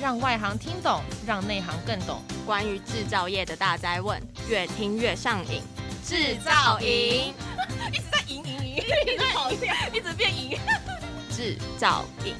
让外行听懂，让内行更懂。关于制造业的大灾问，越听越上瘾。制造营 一直在赢赢赢，一直跑，一直变赢。制造营。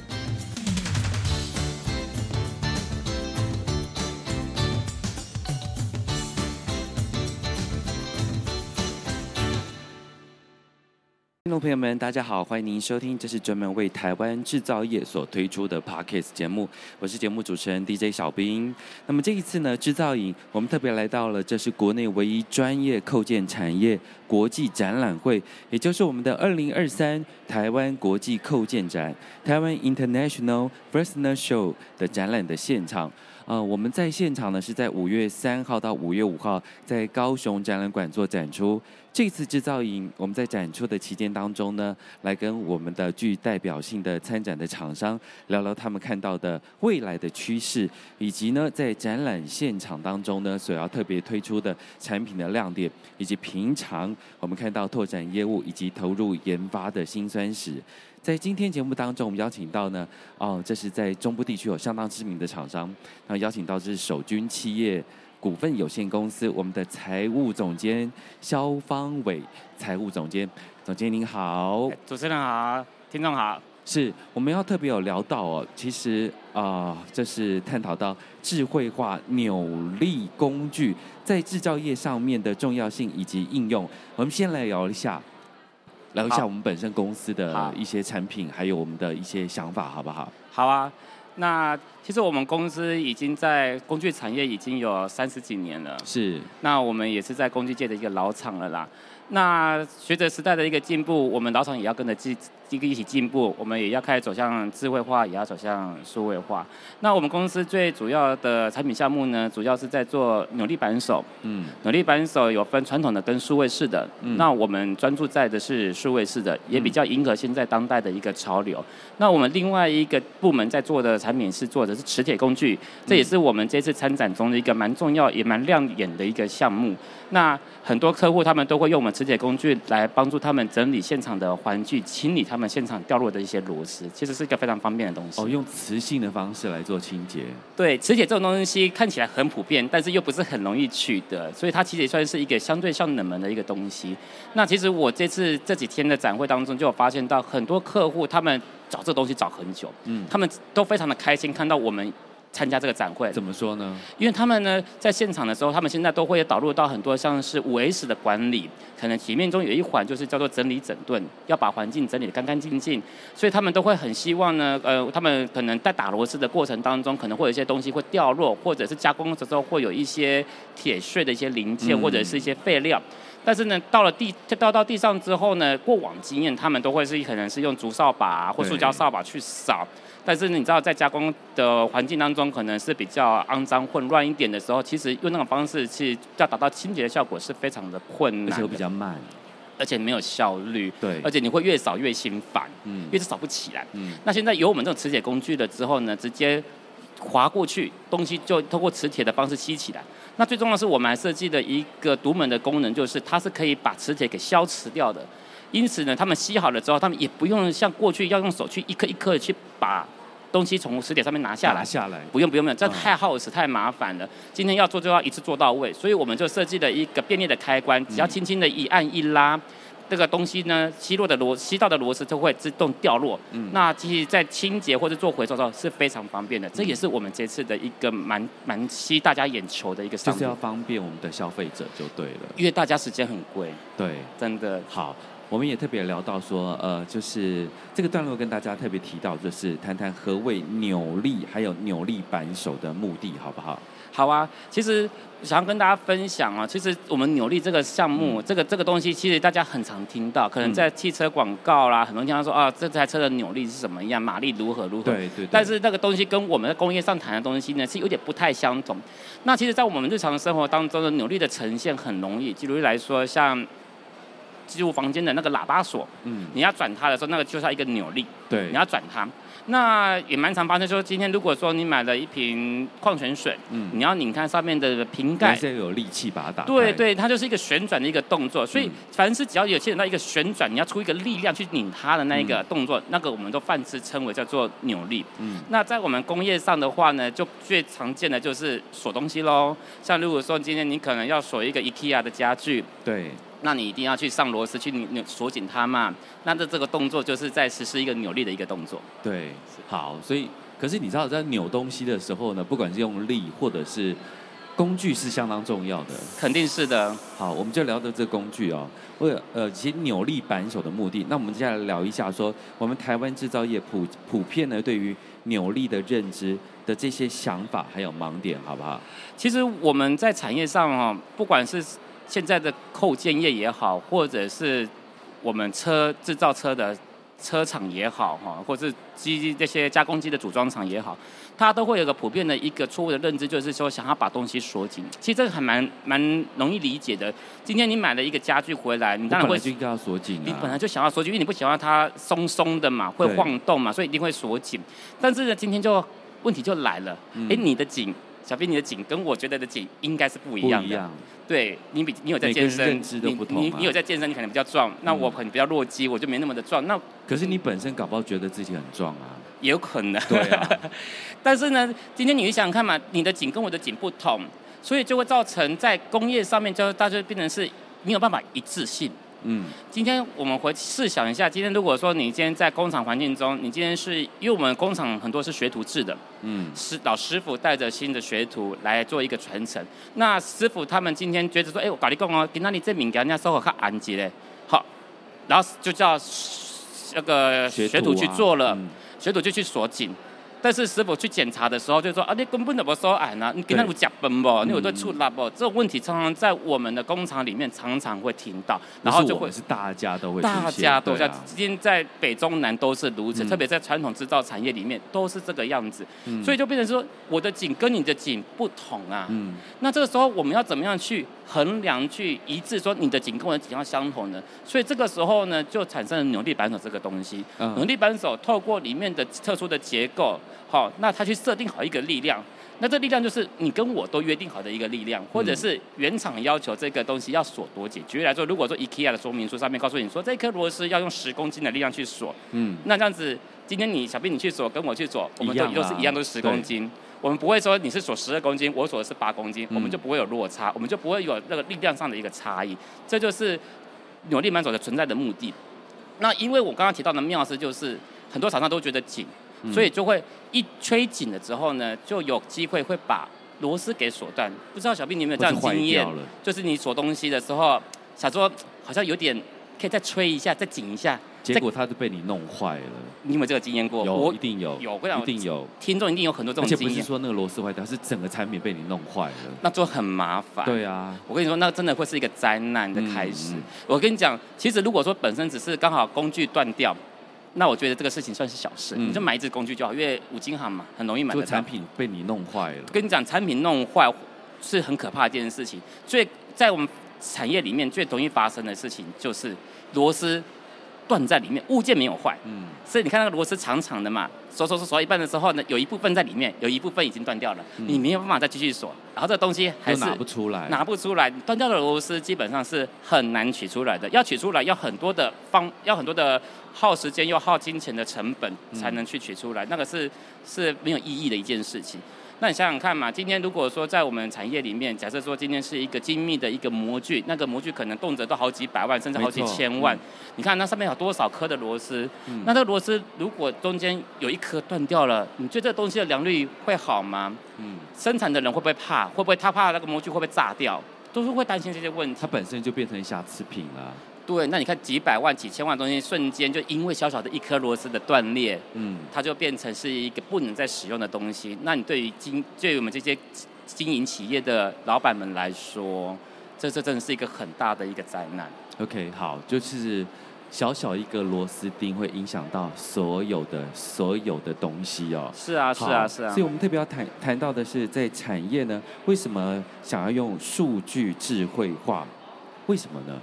听众朋友们，大家好，欢迎您收听，这是专门为台湾制造业所推出的 Podcast 节目，我是节目主持人 DJ 小兵。那么这一次呢，制造营我们特别来到了，这是国内唯一专业扣件产业国际展览会，也就是我们的二零二三台湾国际扣件展（台湾 International Fastener Show） 的展览的现场。呃，我们在现场呢，是在五月三号到五月五号，在高雄展览馆做展出。这次制造营，我们在展出的期间当中呢，来跟我们的具代表性的参展的厂商聊聊他们看到的未来的趋势，以及呢，在展览现场当中呢，所要特别推出的产品的亮点，以及平常我们看到拓展业务以及投入研发的辛酸史。在今天节目当中，我们邀请到呢，哦，这是在中部地区有相当知名的厂商，那邀请到这是守军企业股份有限公司我们的财务总监肖方伟，财务总监，总监您好，主持人好，听众好，是我们要特别有聊到哦，其实啊、呃，这是探讨到智慧化扭力工具在制造业上面的重要性以及应用，我们先来聊一下。聊一下我们本身公司的一些产品，还有我们的一些想法，好不好？好啊，那其实我们公司已经在工具产业已经有三十几年了，是。那我们也是在工具界的一个老厂了啦。那随着时代的一个进步，我们老厂也要跟着进。一个一起进步，我们也要开始走向智慧化，也要走向数位化。那我们公司最主要的产品项目呢，主要是在做扭力扳手。嗯，扭力扳手有分传统的跟数位式的。嗯，那我们专注在的是数位式的，也比较迎合现在当代的一个潮流。那我们另外一个部门在做的产品是做的是磁铁工具，这也是我们这次参展中的一个蛮重要也蛮亮眼的一个项目。那很多客户他们都会用我们磁铁工具来帮助他们整理现场的环境，清理他们。现场掉落的一些螺丝，其实是一个非常方便的东西。哦，用磁性的方式来做清洁。对，磁铁这种东西看起来很普遍，但是又不是很容易取得，所以它其实也算是一个相对像冷门的一个东西。那其实我这次这几天的展会当中，就有发现到很多客户他们找这东西找很久，嗯，他们都非常的开心看到我们。参加这个展会，怎么说呢？因为他们呢，在现场的时候，他们现在都会导入到很多像是五 S 的管理，可能里面中有一环就是叫做整理整顿，要把环境整理的干干净净，所以他们都会很希望呢，呃，他们可能在打螺丝的过程当中，可能会有一些东西会掉落，或者是加工的时候会有一些铁屑的一些零件，或者是一些废料。嗯、但是呢，到了地到到地上之后呢，过往经验，他们都会是可能是用竹扫把或塑胶扫把去扫。但是你知道，在加工的环境当中，可能是比较肮脏混乱一点的时候，其实用那种方式去要达到清洁的效果是非常的困难，而且比较慢，而且没有效率。对，而且你会越扫越心烦，嗯，越是扫不起来。嗯，那现在有我们这种磁铁工具了之后呢，直接划过去，东西就通过磁铁的方式吸起来。那最重要的是，我们还设计了一个独门的功能，就是它是可以把磁铁给消磁掉的。因此呢，他们吸好了之后，他们也不用像过去要用手去一颗一颗的去把东西从磁铁上面拿下来。拿下来。不用不用不用，这太耗时太麻烦了。今天要做就要一次做到位，所以我们就设计了一个便利的开关，只要轻轻的一按一拉，这个东西呢吸落的螺吸到的螺丝就会自动掉落。嗯。那其实在清洁或者做回收的时候是非常方便的，这也是我们这次的一个蛮蛮吸大家眼球的一个商品。就是要方便我们的消费者就对了。因为大家时间很贵。对。真的。好。我们也特别聊到说，呃，就是这个段落跟大家特别提到，就是谈谈何谓扭力，还有扭力扳手的目的，好不好？好啊，其实想要跟大家分享啊，其实我们扭力这个项目，嗯、这个这个东西，其实大家很常听到，可能在汽车广告啦，嗯、很多人听到说啊，这台车的扭力是什么样，马力如何如何。对对，对。但是那个东西跟我们在工业上谈的东西呢，是有点不太相同。那其实，在我们日常生活当中的扭力的呈现很容易，举例来说，像。进入房间的那个喇叭锁，嗯，你要转它的时候，那个就是一个扭力，对，你要转它。那也蛮常发生，说今天如果说你买了一瓶矿泉水，嗯，你要拧开上面的瓶盖，是有力气把它打开。对对，它就是一个旋转的一个动作，所以凡是只要有牵扯到一个旋转，你要出一个力量去拧它的那一个动作，嗯、那个我们都泛称称为叫做扭力。嗯，那在我们工业上的话呢，就最常见的就是锁东西喽。像如果说今天你可能要锁一个 IKEA 的家具，对。那你一定要去上螺丝去扭扭锁紧它嘛？那这这个动作就是在实施一个扭力的一个动作。对，好，所以可是你知道在扭东西的时候呢，不管是用力或者是工具是相当重要的。肯定是的。好，我们就聊到这工具哦。为了呃，其实扭力扳手的目的，那我们接下来聊一下说，我们台湾制造业普普遍呢对于扭力的认知的这些想法还有盲点，好不好？其实我们在产业上哦，不管是现在的扣件业也好，或者是我们车制造车的车厂也好，哈，或者是机这些加工机的组装厂也好，它都会有个普遍的一个错误的认知，就是说想要把东西锁紧。其实这个还蛮蛮容易理解的。今天你买了一个家具回来，你当然会就要锁紧。你本来就想要锁紧，因为你不喜欢它松松的嘛，会晃动嘛，所以一定会锁紧。但是呢，今天就问题就来了，哎，你的紧。小编，你的紧跟我觉得的紧应该是不一样的。样对，你比你有在健身，啊、你你你有在健身，你可能比较壮。那我可能比较弱鸡，我就没那么的壮。那可是你本身搞不好觉得自己很壮啊？也有可能。对啊。但是呢，今天你想想看嘛，你的紧跟我的紧不同，所以就会造成在工业上面就大家变成是没有办法一致性。嗯，今天我们回试想一下，今天如果说你今天在工厂环境中，你今天是因为我们工厂很多是学徒制的，嗯，师老师傅带着新的学徒来做一个传承。那师傅他们今天觉得说，哎、欸，我搞你讲哦，给那你证明给人家收获较安吉嘞，好，然后就叫那个学徒去做了，学徒，啊嗯、学徒就去锁紧。但是师傅去检查的时候就说啊，你根本就不说矮呢，你跟他有夹崩不？你有在出拉不？这种问题常常在我们的工厂里面常常会听到，然后就会是大家都会，大家都像今天在北中南都是如此，特别在传统制造产业里面都是这个样子，所以就变成说我的紧跟你的紧不同啊。嗯，那这个时候我们要怎么样去衡量、去一致，说你的紧跟我的紧要相同呢？所以这个时候呢，就产生了扭力扳手这个东西。扭力扳手透过里面的特殊的结构。好，那他去设定好一个力量，那这力量就是你跟我都约定好的一个力量，或者是原厂要求这个东西要锁多紧。举例来说，如果说 IKEA 的说明书上面告诉你说这颗螺丝要用十公斤的力量去锁，嗯，那这样子今天你小兵你去锁，跟我去锁，我们都都是一样，都是十公斤，我们不会说你是锁十二公斤，我锁的是八公斤，我们就不会有落差，我们就不会有那个力量上的一个差异，这就是扭力扳手的存在的目的。那因为我刚刚提到的妙思就是很多厂商都觉得紧。所以就会一吹紧了之后呢，就有机会会把螺丝给锁断。不知道小兵你有没有这样的经验？就是你锁东西的时候，想说好像有点可以再吹一下，再紧一下，结果它就被你弄坏了。你有没有这个经验过？有，一定有。有，一定有。听众一定有很多这种经验。而且不是说那个螺丝坏掉，是整个产品被你弄坏了。那就很麻烦。对啊。我跟你说，那真的会是一个灾难的开始。嗯、我跟你讲，其实如果说本身只是刚好工具断掉。那我觉得这个事情算是小事，嗯、你就买一支工具就好，因为五金行嘛，很容易买得到。产品被你弄坏了。跟你讲，产品弄坏是很可怕的一件事情。最在我们产业里面最容易发生的事情就是螺丝断在里面，物件没有坏。嗯。所以你看那个螺丝长长的嘛，锁锁锁锁一半的时候呢，有一部分在里面，有一部分已经断掉了，嗯、你没有办法再继续锁，然后这个东西还是拿不出来，拿不出来。断掉的螺丝基本上是很难取出来的，要取出来要很多的方，要很多的。耗时间又耗金钱的成本才能去取出来，嗯、那个是是没有意义的一件事情。那你想想看嘛，今天如果说在我们产业里面，假设说今天是一个精密的一个模具，那个模具可能动辄都好几百万，甚至好几千万。嗯、你看那上面有多少颗的螺丝？嗯、那这个螺丝如果中间有一颗断掉了，你觉得这个东西的良率会好吗？嗯。生产的人会不会怕？会不会他怕那个模具会不会炸掉？都是会担心这些问题。它本身就变成瑕疵品了。对，那你看几百万、几千万东西，瞬间就因为小小的一颗螺丝的断裂，嗯，它就变成是一个不能再使用的东西。那你对于经，对于我们这些经营企业的老板们来说，这这真的是一个很大的一个灾难。OK，好，就是小小一个螺丝钉会影响到所有的所有的东西哦。是啊，是啊，是啊。所以我们特别要谈谈到的是，在产业呢，为什么想要用数据智慧化？为什么呢？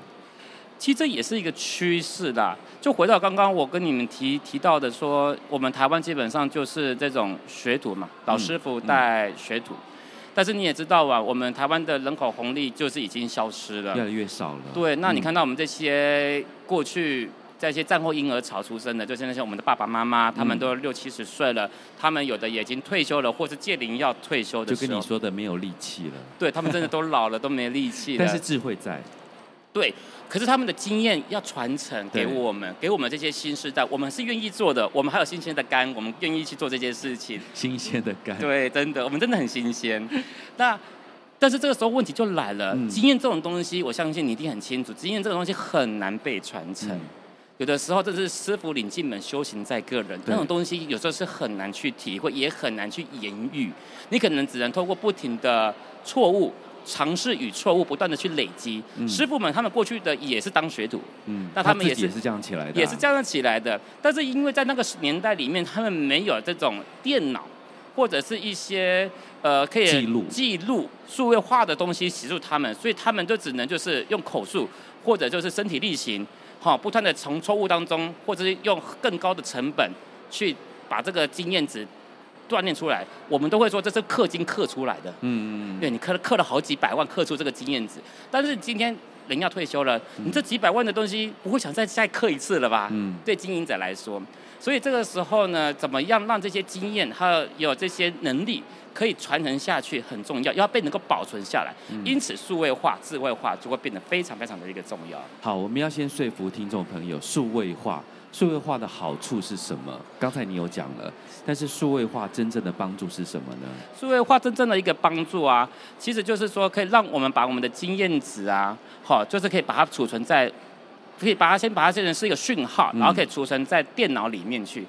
其实这也是一个趋势啦。就回到刚刚我跟你们提提到的说，我们台湾基本上就是这种学徒嘛，老师傅带学徒。嗯嗯、但是你也知道啊，我们台湾的人口红利就是已经消失了，越来越少了。对，那你看到我们这些过去在一些战后婴儿潮出生的，就是那些我们的爸爸妈妈，他们都六七十岁了，他们有的也已经退休了，或是届龄要退休的时候，就跟你说的没有力气了。对，他们真的都老了，都没力气了。但是智慧在。对，可是他们的经验要传承给我们，给我们这些新时代，我们是愿意做的。我们还有新鲜的肝，我们愿意去做这件事情。新鲜的肝，对，真的，我们真的很新鲜。那但是这个时候问题就来了，嗯、经验这种东西，我相信你一定很清楚，经验这种东西很难被传承。嗯、有的时候，这是师傅领进门，修行在个人。那种东西有时候是很难去体会，也很难去言语。你可能只能透过不停的错误。尝试与错误不断的去累积，嗯、师傅们他们过去的也是当学徒，嗯，那他们也是也是这样起来的，啊，也是这样起来的。但是因为在那个年代里面，他们没有这种电脑或者是一些呃可以记录记录数位化的东西协助他们，所以他们就只能就是用口述或者就是身体力行，哈，不断的从错误当中，或者是用更高的成本去把这个经验值。锻炼出来，我们都会说这是氪金氪出来的。嗯嗯对，你氪了氪了好几百万，氪出这个经验值。但是今天人要退休了，嗯、你这几百万的东西不会想再再氪一次了吧？嗯。对经营者来说，所以这个时候呢，怎么样让这些经验还有有这些能力可以传承下去很重要，要被能够保存下来。嗯、因此，数位化、智慧化就会变得非常非常的一个重要。好，我们要先说服听众朋友，数位化。数位化的好处是什么？刚才你有讲了，但是数位化真正的帮助是什么呢？数位化真正的一个帮助啊，其实就是说可以让我们把我们的经验值啊，好，就是可以把它储存在，可以把它先把它变成是一个讯号，然后可以储存在电脑里面去。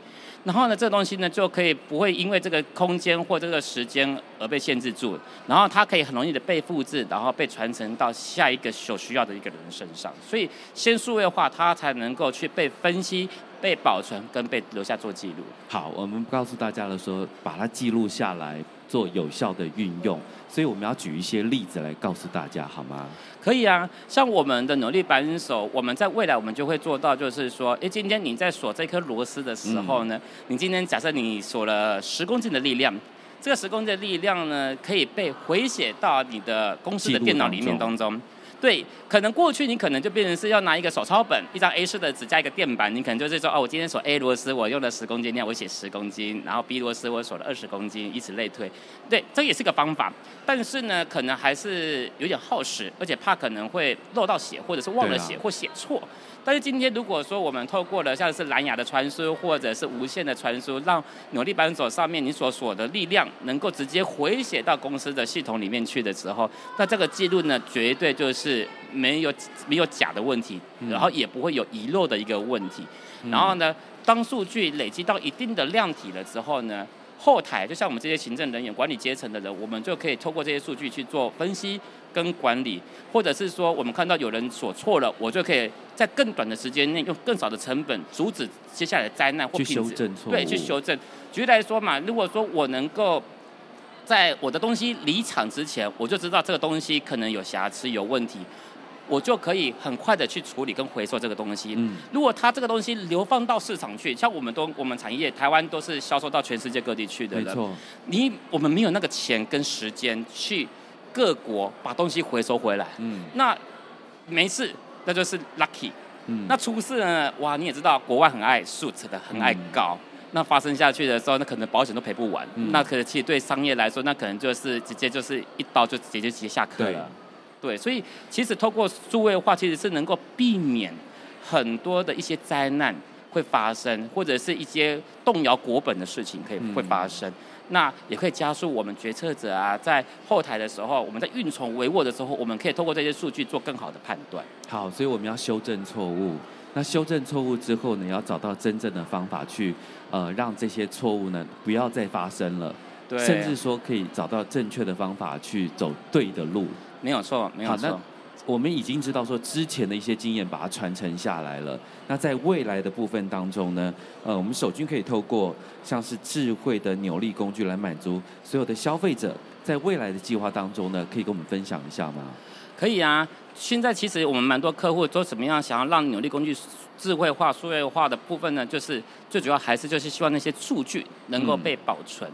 然后呢，这个东西呢就可以不会因为这个空间或这个时间而被限制住，然后它可以很容易的被复制，然后被传承到下一个所需要的一个人身上。所以，先数位化，它才能够去被分析、被保存跟被留下做记录。好，我们告诉大家的说，把它记录下来，做有效的运用。所以我们要举一些例子来告诉大家，好吗？可以啊，像我们的努力扳手，我们在未来我们就会做到，就是说，哎，今天你在锁这颗螺丝的时候呢，嗯、你今天假设你锁了十公斤的力量，这个十公斤的力量呢，可以被回写到你的公司的电脑里面当中。对，可能过去你可能就变成是要拿一个手抄本，一张 A 四的纸加一个垫板，你可能就是说，哦，我今天锁 A 螺丝，我用了十公斤，那我写十公斤，然后 B 螺丝我锁了二十公斤，以此类推。对，这也是个方法，但是呢，可能还是有点耗时，而且怕可能会漏到写，或者是忘了写或写错。但是今天如果说我们透过了像是蓝牙的传输或者是无线的传输，让扭力扳手上面你所锁的力量能够直接回写到公司的系统里面去的时候，那这个记录呢，绝对就是没有没有假的问题，然后也不会有遗漏的一个问题。然后呢，当数据累积到一定的量体了之后呢，后台就像我们这些行政人员、管理阶层的人，我们就可以透过这些数据去做分析跟管理，或者是说我们看到有人所错了，我就可以在更短的时间内用更少的成本阻止接下来的灾难或品质，去修正错误。对，去修正。举例来说嘛，如果说我能够在我的东西离场之前，我就知道这个东西可能有瑕疵、有问题。我就可以很快的去处理跟回收这个东西。嗯，如果它这个东西流放到市场去，像我们都我们产业台湾都是销售到全世界各地去的。没错。你我们没有那个钱跟时间去各国把东西回收回来。嗯。那没事，那就是 lucky。嗯。那出事呢？哇，你也知道，国外很爱 suit 的，很爱搞。嗯。那发生下去的时候，那可能保险都赔不完。嗯。那可能其实对商业来说，那可能就是直接就是一刀就直接就直接下课了。对，所以其实透过数位化，其实是能够避免很多的一些灾难会发生，或者是一些动摇国本的事情可以会发生。嗯、那也可以加速我们决策者啊，在后台的时候，我们在运筹帷幄的时候，我们可以通过这些数据做更好的判断。好，所以我们要修正错误。那修正错误之后呢，要找到真正的方法去，呃，让这些错误呢不要再发生了。对，甚至说可以找到正确的方法去走对的路。没有错，没有错。我们已经知道说之前的一些经验把它传承下来了。那在未来的部分当中呢，呃，我们守军可以透过像是智慧的扭力工具来满足所有的消费者，在未来的计划当中呢，可以跟我们分享一下吗？可以啊。现在其实我们蛮多客户都怎么样想要让扭力工具智慧化、数位化的部分呢？就是最主要还是就是希望那些数据能够被保存。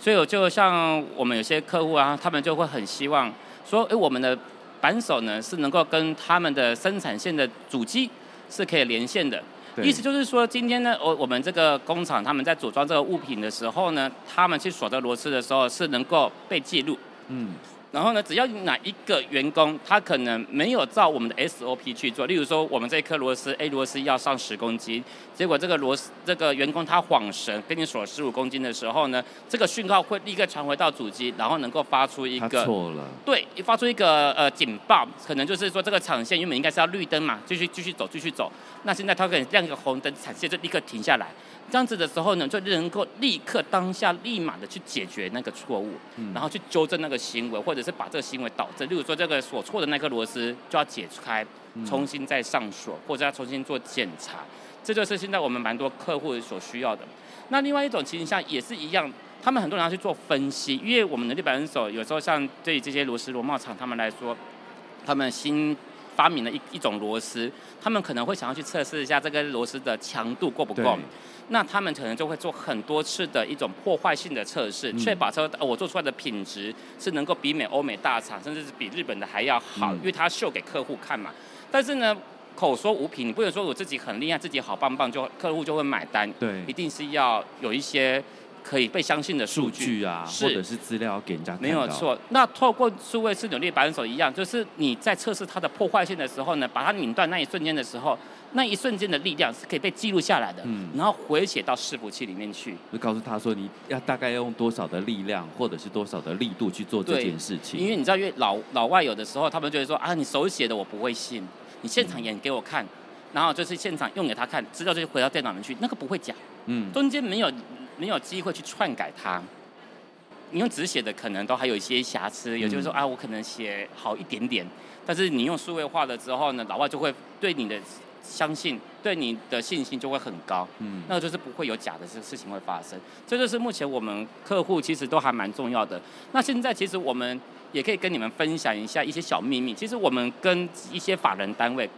所以我就像我们有些客户啊，他们就会很希望说，哎，我们的。扳手呢是能够跟他们的生产线的主机是可以连线的，意思就是说，今天呢，我我们这个工厂他们在组装这个物品的时候呢，他们去锁这螺丝的时候是能够被记录。嗯。然后呢，只要哪一个员工他可能没有照我们的 SOP 去做，例如说我们这一颗螺丝 A 螺丝要上十公斤，结果这个螺丝这个员工他晃神，跟你锁十五公斤的时候呢，这个讯号会立刻传回到主机，然后能够发出一个他错了，对，发出一个呃警报，可能就是说这个产线原本应该是要绿灯嘛，继续继续走继续走，那现在它可以亮一个红灯，产线就立刻停下来。这样子的时候呢，就能够立刻当下立马的去解决那个错误，嗯、然后去纠正那个行为，或者是把这个行为导致。例如说，这个锁错的那颗螺丝就要解开，重新再上锁，或者要重新做检查。这就是现在我们蛮多客户所需要的。那另外一种情形下也是一样，他们很多人要去做分析，因为我们的扭力扳手有时候像对于这些螺丝螺帽厂他们来说，他们新发明了一一种螺丝，他们可能会想要去测试一下这个螺丝的强度够不够。那他们可能就会做很多次的一种破坏性的测试，确保说我做出来的品质是能够比美欧美大厂，甚至是比日本的还要好，因为他秀给客户看嘛。但是呢，口说无凭，你不能说我自己很厉害，自己好棒棒，就客户就会买单。对，一定是要有一些可以被相信的数据啊，或者是资料给人家看。没有错。那透过数位式扭力扳手一样，就是你在测试它的破坏性的时候呢，把它拧断那一瞬间的时候。那一瞬间的力量是可以被记录下来的，嗯，然后回写到伺服器里面去，就告诉他说你要大概要用多少的力量或者是多少的力度去做这件事情。因为你知道，因为老老外有的时候他们就会说啊，你手写的我不会信，你现场演给我看，嗯、然后就是现场用给他看，资料就回到电脑里面去，那个不会假，嗯，中间没有没有机会去篡改它。你用纸写的可能都还有一些瑕疵，也就是说啊，我可能写好一点点，但是你用数位化了之后呢，老外就会对你的。相信对你的信心就会很高，嗯，那就是不会有假的事事情会发生。这就是目前我们客户其实都还蛮重要的。那现在其实我们也可以跟你们分享一下一些小秘密。其实我们跟一些法人单位，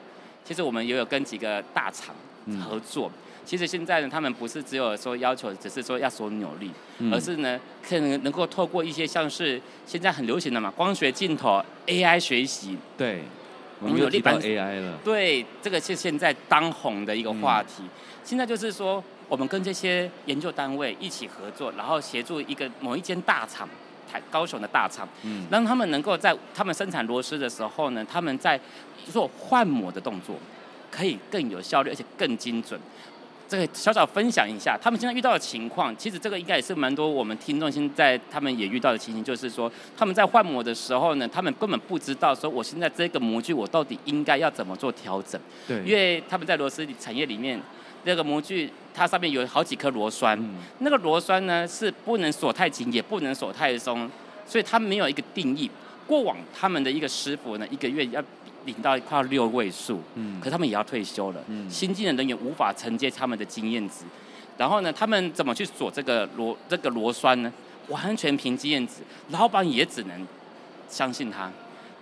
其实我们也有跟几个大厂合作。嗯、其实现在呢，他们不是只有说要求，只是说要锁扭力，嗯、而是呢，可能能够透过一些像是现在很流行的嘛，光学镜头、AI 学习，对。我们有提到 AI 了，对，这个是现在当红的一个话题。嗯、现在就是说，我们跟这些研究单位一起合作，然后协助一个某一间大厂，台高雄的大厂，嗯，让他们能够在他们生产螺丝的时候呢，他们在做换模的动作，可以更有效率，而且更精准。这个小小分享一下，他们现在遇到的情况，其实这个应该也是蛮多我们听众现在他们也遇到的情形，就是说他们在换模的时候呢，他们根本不知道说我现在这个模具我到底应该要怎么做调整。对，因为他们在螺丝产业里面，那个模具它上面有好几颗螺栓，嗯、那个螺栓呢是不能锁太紧，也不能锁太松，所以它没有一个定义。过往他们的一个师傅呢，一个月要。领到快要六位数，嗯，可是他们也要退休了，嗯，新进的人员无法承接他们的经验值，然后呢，他们怎么去锁这个螺这个螺栓呢？完全凭经验值，老板也只能相信他。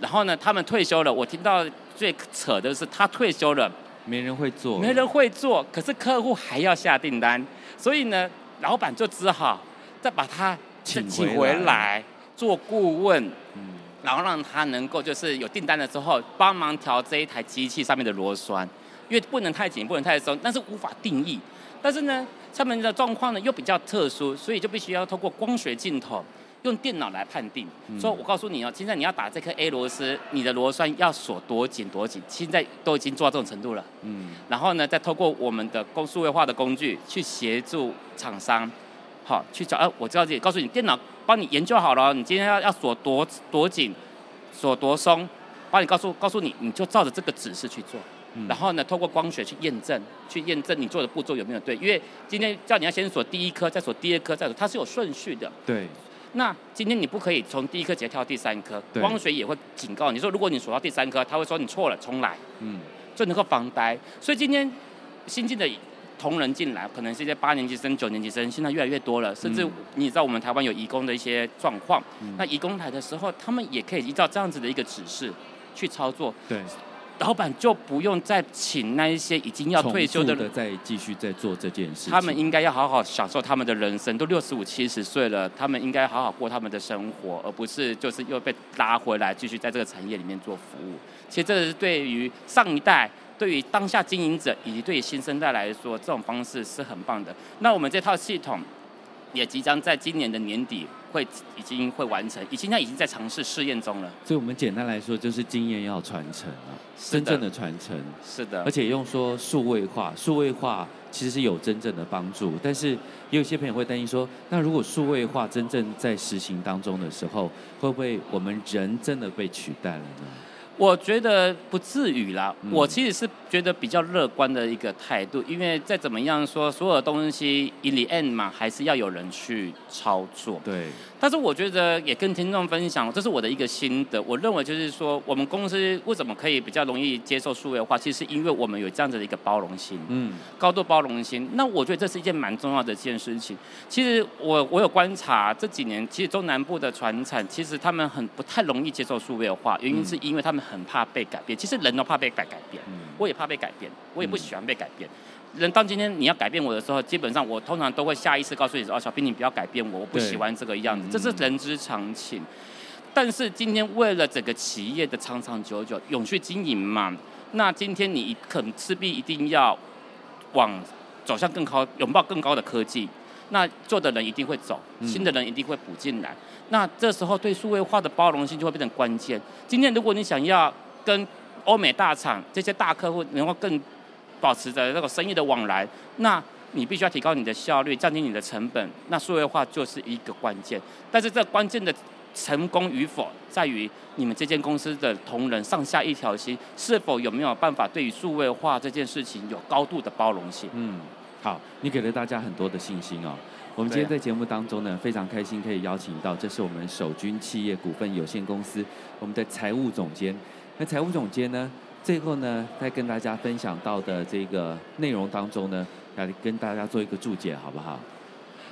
然后呢，他们退休了，我听到最扯的是他退休了，没人会做，没人会做，可是客户还要下订单，所以呢，老板就只好再把他请请回来做顾问，嗯。然后让他能够就是有订单了之后，帮忙调这一台机器上面的螺栓，因为不能太紧，不能太松，但是无法定义。但是呢，他们的状况呢又比较特殊，所以就必须要透过光学镜头，用电脑来判定。嗯、说我告诉你哦，现在你要打这颗 A 螺丝，你的螺栓要锁多紧多紧，现在都已经做到这种程度了。嗯。然后呢，再透过我们的工数位化的工具去协助厂商，好去找。哎，我知道这里，告诉你电脑。帮你研究好了，你今天要要锁多多紧，锁多松，帮你告诉告诉你，你就照着这个指示去做。嗯、然后呢，透过光学去验证，去验证你做的步骤有没有对。因为今天叫你要先锁第一颗，再锁第二颗，再锁，它是有顺序的。对。那今天你不可以从第一颗直接跳第三颗，光学也会警告你说，如果你锁到第三颗，他会说你错了，重来，嗯，就能够防呆。所以今天新进的同仁进来，可能是一些八年级生、九年级生，现在越来越多了。甚至你知道我们台湾有移工的一些状况，嗯那移工来的时候，他们也可以依照这样子的一个指示去操作。对，老板就不用再请那一些已经要退休的人，再继续在做这件事情。他们应该要好好享受他们的人生，都六十五、七十岁了，他们应该好好过他们的生活，而不是就是又被拉回来继续在这个产业里面做服务。其实这是对于上一代、对于当下经营者以及对于新生代来说，这种方式是很棒的。那我们这套系统也即将在今年的年底会已经会完成，已经现在已经在尝试试验中了。所以我们简单来说，就是经验要传承啊，真正的传承。是的，而且用说数位化，数位化其实是有真正的帮助，但是也有些朋友会担心说，那如果数位化真正在实行当中的时候，会不会我们人真的被取代了呢？我觉得不至于啦，嗯我其实是觉得比较乐观的一个态度，因为再怎么样说，所有的东西 in the end 嘛，还是要有人去操作。对，但是我觉得也跟听众分享，这是我的一个心得。我认为就是说，我们公司为什么可以比较容易接受数位化，其实是因为我们有这样子的一个包容心，嗯，高度包容心。那我觉得这是一件蛮重要的一件事情。其实我我有观察这几年，其实中南部的传产，其实他们很不太容易接受数位化，原因是因为他们很怕被改变。其实人都怕被改改变，我也怕被改变，我也不喜欢被改变。人当今天你要改变我的时候，基本上我通常都会下意识告诉你说：“哦，小兵，你不要改变我，我不喜欢这个样子。”这是人之常情。但是今天为了整个企业的长长久久、永续经营嘛，那今天你可能势必一定要往走向更高、拥抱更高的科技。那做的人一定会走，新的人一定会补进来。那这时候对数位化的包容性就会变成关键。今天如果你想要跟欧美大厂这些大客户能够更保持着这个生意的往来，那你必须要提高你的效率，降低你的成本。那数位化就是一个关键。但是这关键的成功与否，在于你们这间公司的同仁上下一条心，是否有没有办法对于数位化这件事情有高度的包容性。嗯，好，你给了大家很多的信心哦。我们今天在节目当中呢，非常开心可以邀请到，这是我们守军企业股份有限公司我们的财务总监。那财务总监呢，最后呢，再跟大家分享到的这个内容当中呢，来跟大家做一个注解，好不好？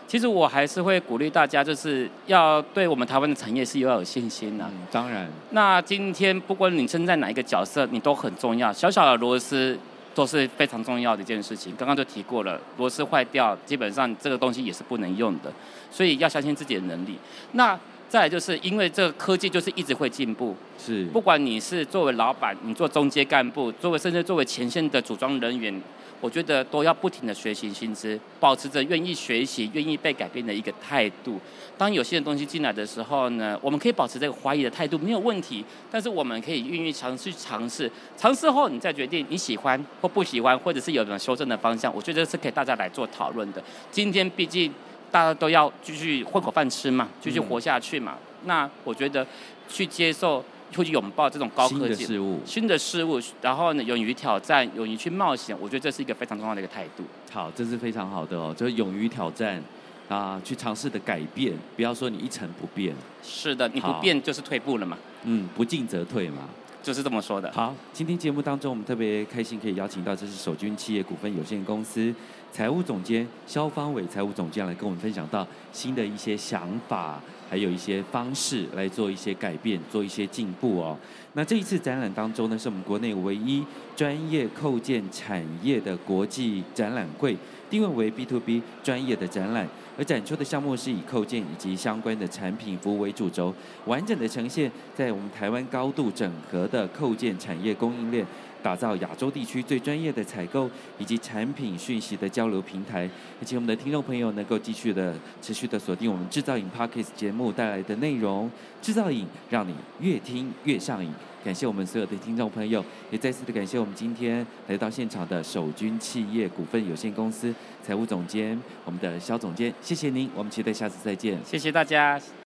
其实我还是会鼓励大家，就是要对我们台湾的产业是要有信心的、啊嗯。当然。那今天不管你身在哪一个角色，你都很重要。小小的螺丝。都是非常重要的一件事情。刚刚就提过了，螺丝坏掉，基本上这个东西也是不能用的。所以要相信自己的能力。那再来就是因为这个科技就是一直会进步，是。不管你是作为老板，你做中阶干部，作为甚至作为前线的组装人员，我觉得都要不停的学习新知，保持着愿意学习、愿意被改变的一个态度。当有新的东西进来的时候呢，我们可以保持这个怀疑的态度，没有问题。但是我们可以愿意尝试尝试，尝试后你再决定你喜欢或不喜欢，或者是有什么修正的方向。我觉得是可以大家来做讨论的。今天毕竟大家都要继续混口饭吃嘛，继续活下去嘛。嗯、那我觉得去接受。会去拥抱这种高科技新的事物，新的事物，然后呢，勇于挑战，勇于去冒险。我觉得这是一个非常重要的一个态度。好，这是非常好的哦，就是勇于挑战啊，去尝试的改变，不要说你一成不变。是的，你不变就是退步了嘛。嗯，不进则退嘛，就是这么说的。好，今天节目当中，我们特别开心可以邀请到这是守军企业股份有限公司财务总监肖方伟财务总监来跟我们分享到新的一些想法。还有一些方式来做一些改变，做一些进步哦。那这一次展览当中呢，是我们国内唯一专业扣件产业的国际展览会，定位为 B to B 专业的展览，而展出的项目是以扣件以及相关的产品服务为主轴，完整的呈现在我们台湾高度整合的扣件产业供应链。打造亚洲地区最专业的采购以及产品讯息的交流平台，而且我们的听众朋友能够继续的持续的锁定我们制造影 Podcast 节目带来的内容，制造影让你越听越上瘾。感谢我们所有的听众朋友，也再次的感谢我们今天来到现场的守军企业股份有限公司财务总监，我们的肖总监，谢谢您，我们期待下次再见，谢谢大家。